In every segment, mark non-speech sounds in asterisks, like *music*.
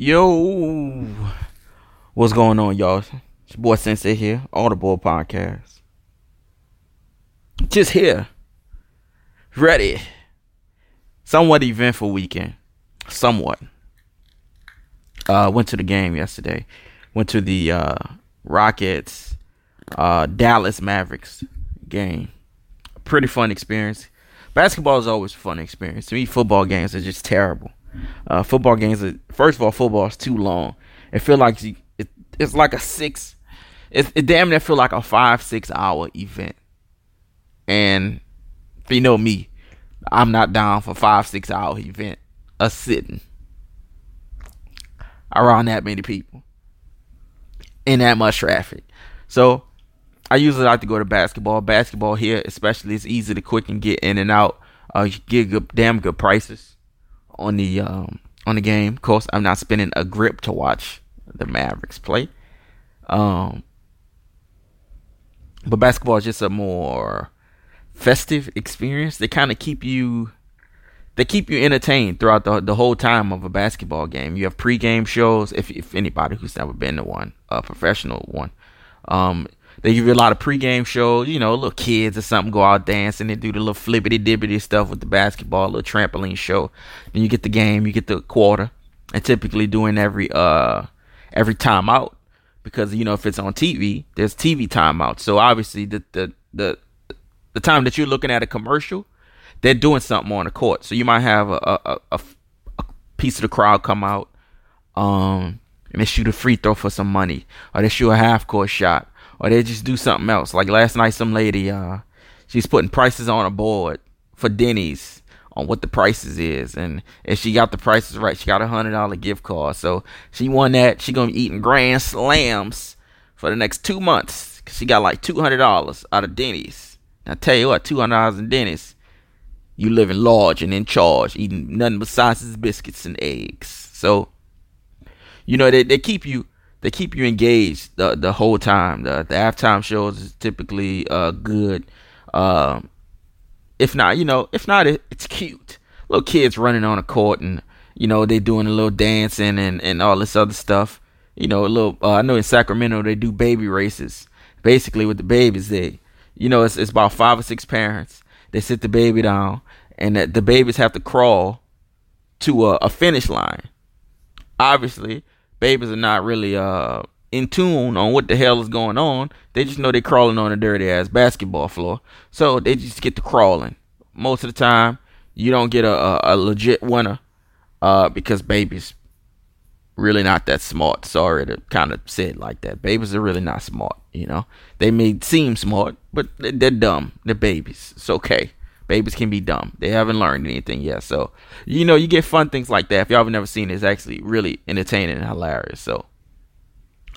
Yo, what's going on, y'all? It's your boy Sensei here, Audible Podcast. Just here, ready. Somewhat eventful weekend. Somewhat. Uh, went to the game yesterday. Went to the uh, Rockets, uh, Dallas Mavericks game. Pretty fun experience. Basketball is always fun experience. To me, football games are just terrible. Uh, football games are first of all, football is too long. It feel like it, it's like a six. It, it damn near feel like a five six hour event. And if you know me, I'm not down for five six hour event. A sitting around that many people in that much traffic. So I usually like to go to basketball. Basketball here, especially, is easy to quick and get in and out. Uh, you get good, damn good prices on the um, on the game. Of course, I'm not spending a grip to watch the Mavericks play. Um, but basketball is just a more festive experience. They kind of keep you they keep you entertained throughout the the whole time of a basketball game. You have pregame shows. If if anybody who's never been to one, a professional one, um, they give you a lot of pregame shows. You know, little kids or something go out dancing. They do the little flippity dibbity stuff with the basketball, little trampoline show. Then you get the game, you get the quarter, and typically doing every uh every timeout because you know if it's on TV, there's TV timeout. So obviously the the the the time that you're looking at a commercial they're doing something on the court. So you might have a, a, a, a piece of the crowd come out, um, and they shoot a free throw for some money, or they shoot a half court shot, or they just do something else. Like last night, some lady, uh, she's putting prices on a board for Denny's on what the prices is, and if she got the prices right, she got a hundred dollar gift card. So she won that. She gonna be eating grand slams for the next two months. She got like two hundred dollars out of Denny's. I tell you what, two hundred dollars in Denny's you living large and in charge, eating nothing sausages, biscuits, and eggs. So, you know, they, they keep you they keep you engaged the the whole time. The the halftime shows is typically uh good. Um, if not, you know, if not, it, it's cute. Little kids running on a court and you know they doing a little dancing and and all this other stuff. You know, a little. Uh, I know in Sacramento they do baby races. Basically, with the babies, they, you know, it's it's about five or six parents. They sit the baby down and that the babies have to crawl to a, a finish line. Obviously, babies are not really uh in tune on what the hell is going on. They just know they're crawling on a dirty ass basketball floor, so they just get to crawling. Most of the time, you don't get a, a, a legit winner uh, because babies really not that smart. Sorry to kind of say it like that. Babies are really not smart. You know, they may seem smart, but they're dumb. They're babies. It's okay. Babies can be dumb. They haven't learned anything yet. So, you know, you get fun things like that. If y'all have never seen it, it's actually really entertaining and hilarious. So,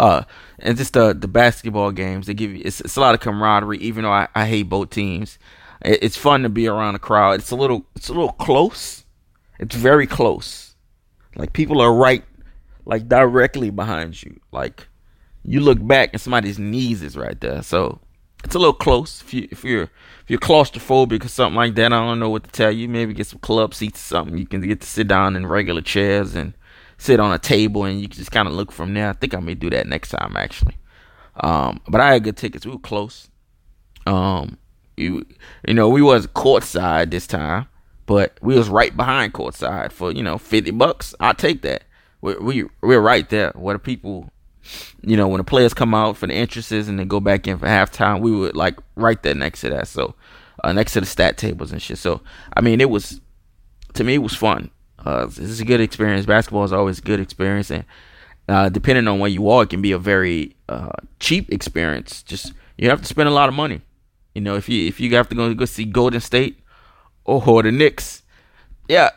uh, and just the the basketball games, they give you it's, it's a lot of camaraderie. Even though I, I hate both teams, it, it's fun to be around a crowd. It's a little it's a little close. It's very close. Like people are right, like directly behind you. Like you look back and somebody's knees is right there. So it's a little close. If you if you're if you're claustrophobic or something like that, I don't know what to tell you. Maybe get some club seats or something. You can get to sit down in regular chairs and sit on a table and you can just kind of look from there. I think I may do that next time actually. Um, but I had good tickets. We were close. Um, you you know we was courtside this time, but we was right behind courtside for you know fifty bucks. I'll take that. We we we're right there. Where the people you know, when the players come out for the entrances and then go back in for halftime, we would like right there next to that. So uh, next to the stat tables and shit. So I mean, it was to me it was fun. Uh, this is a good experience. Basketball is always a good experience, and uh, depending on where you are, it can be a very uh, cheap experience. Just you have to spend a lot of money. You know, if you if you have to go go see Golden State or the Knicks, yeah,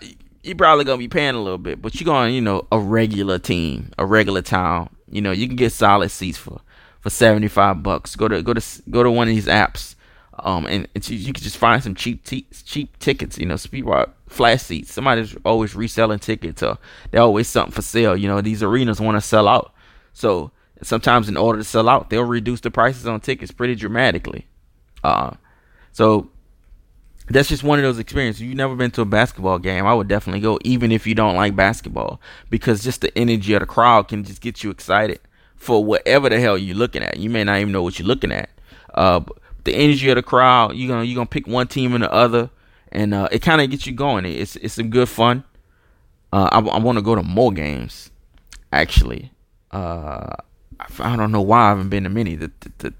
you're probably gonna be paying a little bit, but you're going, you know, a regular team, a regular town. You know, you can get solid seats for for seventy five bucks. Go to go to go to one of these apps, um, and you can just find some cheap t- cheap tickets. You know, people are flash seats. Somebody's always reselling tickets, or they're always something for sale. You know, these arenas want to sell out, so sometimes in order to sell out, they'll reduce the prices on tickets pretty dramatically. Uh, so that's just one of those experiences. You've never been to a basketball game, I would definitely go, even if you don't like basketball, because just the energy of the crowd can just get you excited for whatever the hell you're looking at. You may not even know what you're looking at. Uh, the energy of the crowd, you're gonna you're gonna pick one team and the other, and uh, it kind of gets you going. It's it's some good fun. Uh, I, I want to go to more games, actually. Uh, I, I, don't know why I haven't been to many. The, the, the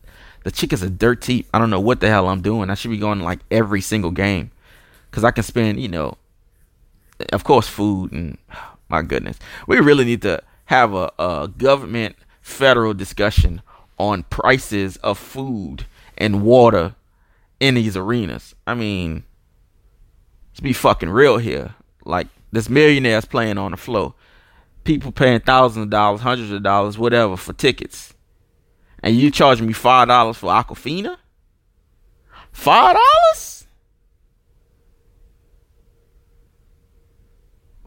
the chick is a dirt cheap. I don't know what the hell I'm doing. I should be going like every single game because I can spend, you know, of course, food and *sighs* my goodness. We really need to have a, a government federal discussion on prices of food and water in these arenas. I mean, let's be fucking real here. Like, there's millionaires playing on the floor. People paying thousands of dollars, hundreds of dollars, whatever, for tickets and you charge me five dollars for Aquafina? Five dollars?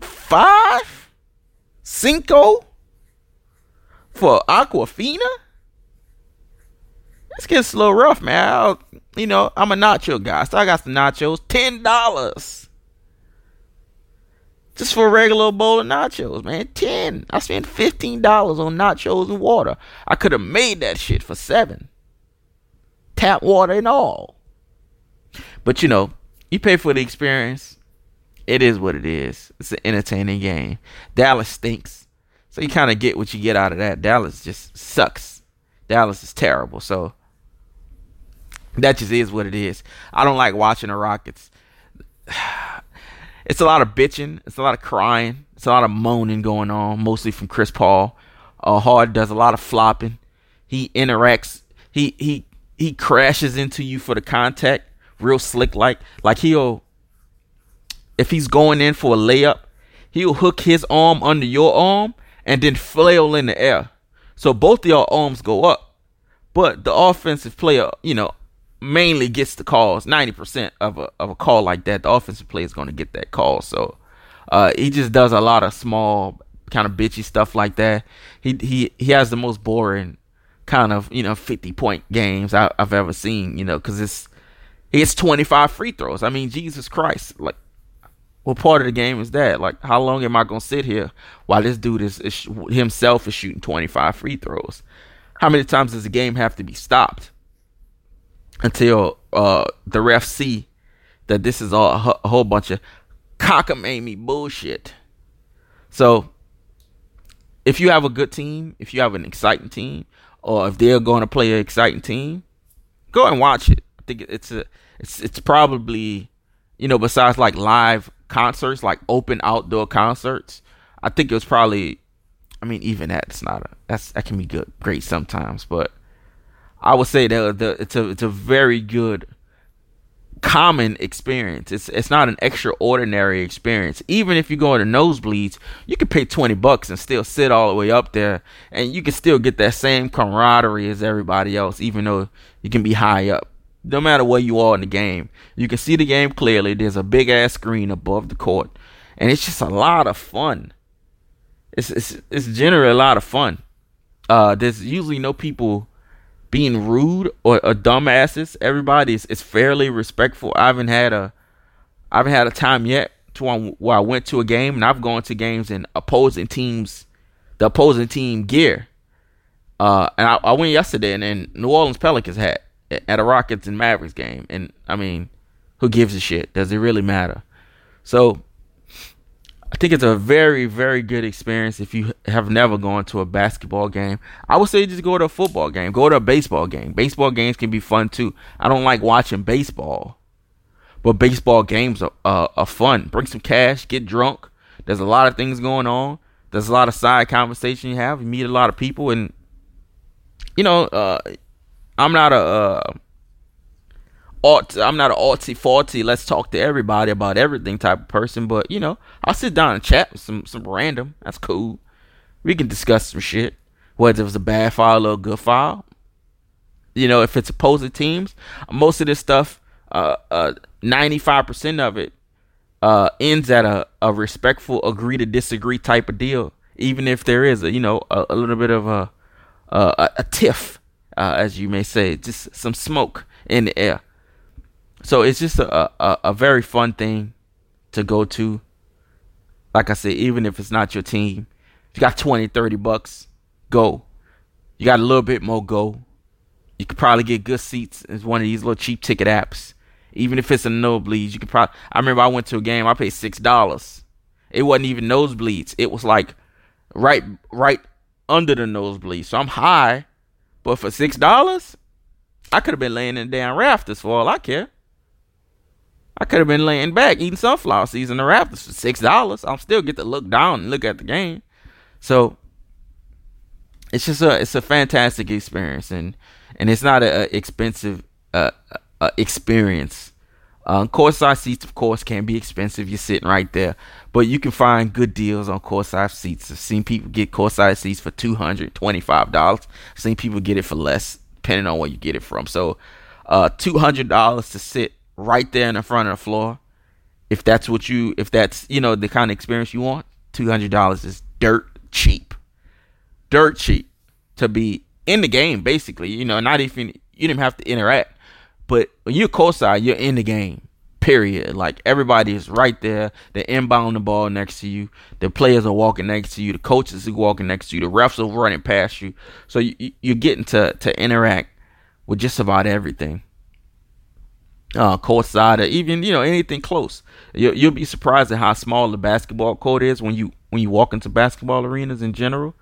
Five? Cinco? For Aquafina? This gets a little rough, man. I'll, you know, I'm a nacho guy, so I got some nachos. Ten dollars. Just for a regular bowl of nachos, man. Ten. I spent fifteen dollars on nachos and water. I could have made that shit for seven. Tap water and all. But you know, you pay for the experience. It is what it is. It's an entertaining game. Dallas stinks. So you kind of get what you get out of that. Dallas just sucks. Dallas is terrible. So that just is what it is. I don't like watching the Rockets *sighs* it's a lot of bitching, it's a lot of crying, it's a lot of moaning going on, mostly from Chris Paul. Uh, Harden does a lot of flopping. He interacts. He he he crashes into you for the contact, real slick like. Like he'll, if he's going in for a layup, he'll hook his arm under your arm and then flail in the air. So both of your arms go up, but the offensive player, you know, mainly gets the calls. Ninety percent of a of a call like that, the offensive player is going to get that call. So uh, he just does a lot of small, kind of bitchy stuff like that. He he he has the most boring kind of you know fifty point games I, have ever seen. You know, because it's it's twenty five free throws. I mean, Jesus Christ, like. What part of the game is that? Like, how long am I gonna sit here while this dude is, is himself is shooting 25 free throws? How many times does the game have to be stopped? Until uh, the refs see that this is all a, a whole bunch of cockamamie bullshit. So, if you have a good team, if you have an exciting team, or if they're going to play an exciting team, go and watch it. I think it's a it's it's probably you know besides like live concerts, like open outdoor concerts. I think it was probably. I mean, even that's not a that's that can be good, great sometimes, but I would say that the, it's a it's a very good common experience. It's it's not an extraordinary experience. Even if you go to nosebleeds, you can pay twenty bucks and still sit all the way up there, and you can still get that same camaraderie as everybody else, even though you can be high up. No matter where you are in the game, you can see the game clearly. There's a big ass screen above the court, and it's just a lot of fun. It's it's it's generally a lot of fun. Uh, there's usually no people being rude or, or dumbasses. Everybody is, fairly respectful. I haven't had a I haven't had a time yet to where I went to a game and I've gone to games in opposing teams, the opposing team gear. Uh, and I, I went yesterday and then New Orleans Pelicans had at a Rockets and Mavericks game, and I mean, who gives a shit? Does it really matter? So I think it's a very, very good experience if you have never gone to a basketball game. I would say just go to a football game, go to a baseball game. Baseball games can be fun too. I don't like watching baseball, but baseball games are, uh, are fun. Bring some cash, get drunk. There's a lot of things going on. There's a lot of side conversation you have. You meet a lot of people, and you know, uh, I'm not a uh, alt, I'm not an artsy faulty. Let's talk to everybody about everything type of person. But you know, I'll sit down and chat with some some random. That's cool. We can discuss some shit. Whether it was a bad file or a good file. You know, if it's opposing teams, most of this stuff, uh, uh, 95% of it, uh, ends at a, a respectful agree to disagree type of deal. Even if there is a, you know, a, a little bit of a, a, a tiff, uh, as you may say, just some smoke in the air So it's just a, a, a very fun thing to go to. Like I said, even if it's not your team, you got 20, 30 bucks, go. You got a little bit more, go. You could probably get good seats as one of these little cheap ticket apps. Even if it's a nosebleeds, you could probably. I remember I went to a game. I paid six dollars. It wasn't even nosebleeds. It was like right, right under the nosebleed. So I'm high, but for six dollars, I could have been laying in damn rafters for all I care. I could have been laying back eating sunflower seeds in the rafters for six dollars. I'll still get to look down and look at the game. So it's just a it's a fantastic experience and and it's not a, expensive uh, experience. Uh, courtside seats, of course, can be expensive. You're sitting right there, but you can find good deals on courtside seats. I've seen people get courtside seats for two hundred twenty-five dollars. Seen people get it for less, depending on where you get it from. So, uh, two hundred dollars to sit right there in the front of the floor. If that's what you, if that's you know the kind of experience you want, two hundred dollars is dirt cheap, dirt cheap to be in the game. Basically, you know, not even you didn't have to interact but when you're courtside, you're in the game. Period. Like everybody is right there. They're inbound the ball next to you. The players are walking next to you. The coaches are walking next to you. The refs are running past you. So you, you're getting to to interact with just about everything. Uh, courtside, or even you know anything close. You, you'll be surprised at how small the basketball court is when you when you walk into basketball arenas in general.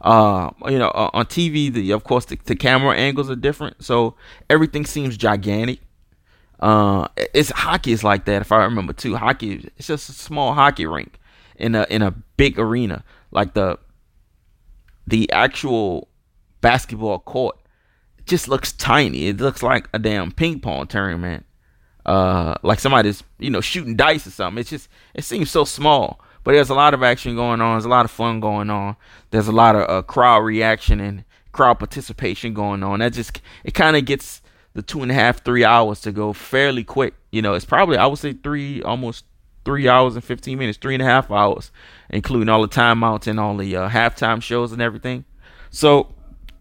Uh, you know, uh, on TV, the of course the, the, camera angles are different, so everything seems gigantic. Uh, it's hockey is like that if I remember too. Hockey, it's just a small hockey rink in a in a big arena. Like the the actual basketball court just looks tiny. It looks like a damn ping pong tournament. Uh, like somebody's you know shooting dice or something. It's just it seems so small. But there's a lot of action going on. There's a lot of fun going on. There's a lot of uh, crowd reaction and crowd participation going on. That just it kind of gets the two and a half, three hours to go fairly quick. You know, it's probably I would say three, almost three hours and fifteen minutes, three and a half hours, including all the timeouts and all the uh, halftime shows and everything. So,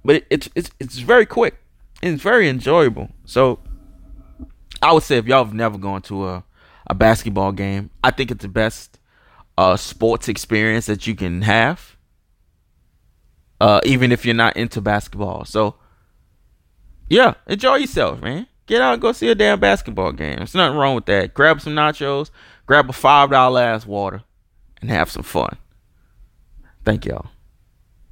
but it, it's it's it's very quick. It's very enjoyable. So, I would say if y'all have never gone to a a basketball game, I think it's the best uh, sports experience that you can have, uh, even if you're not into basketball. So, yeah, enjoy yourself, man. Get out and go see a damn basketball game. There's nothing wrong with that. Grab some nachos, grab a five dollar ass water, and have some fun. Thank y'all.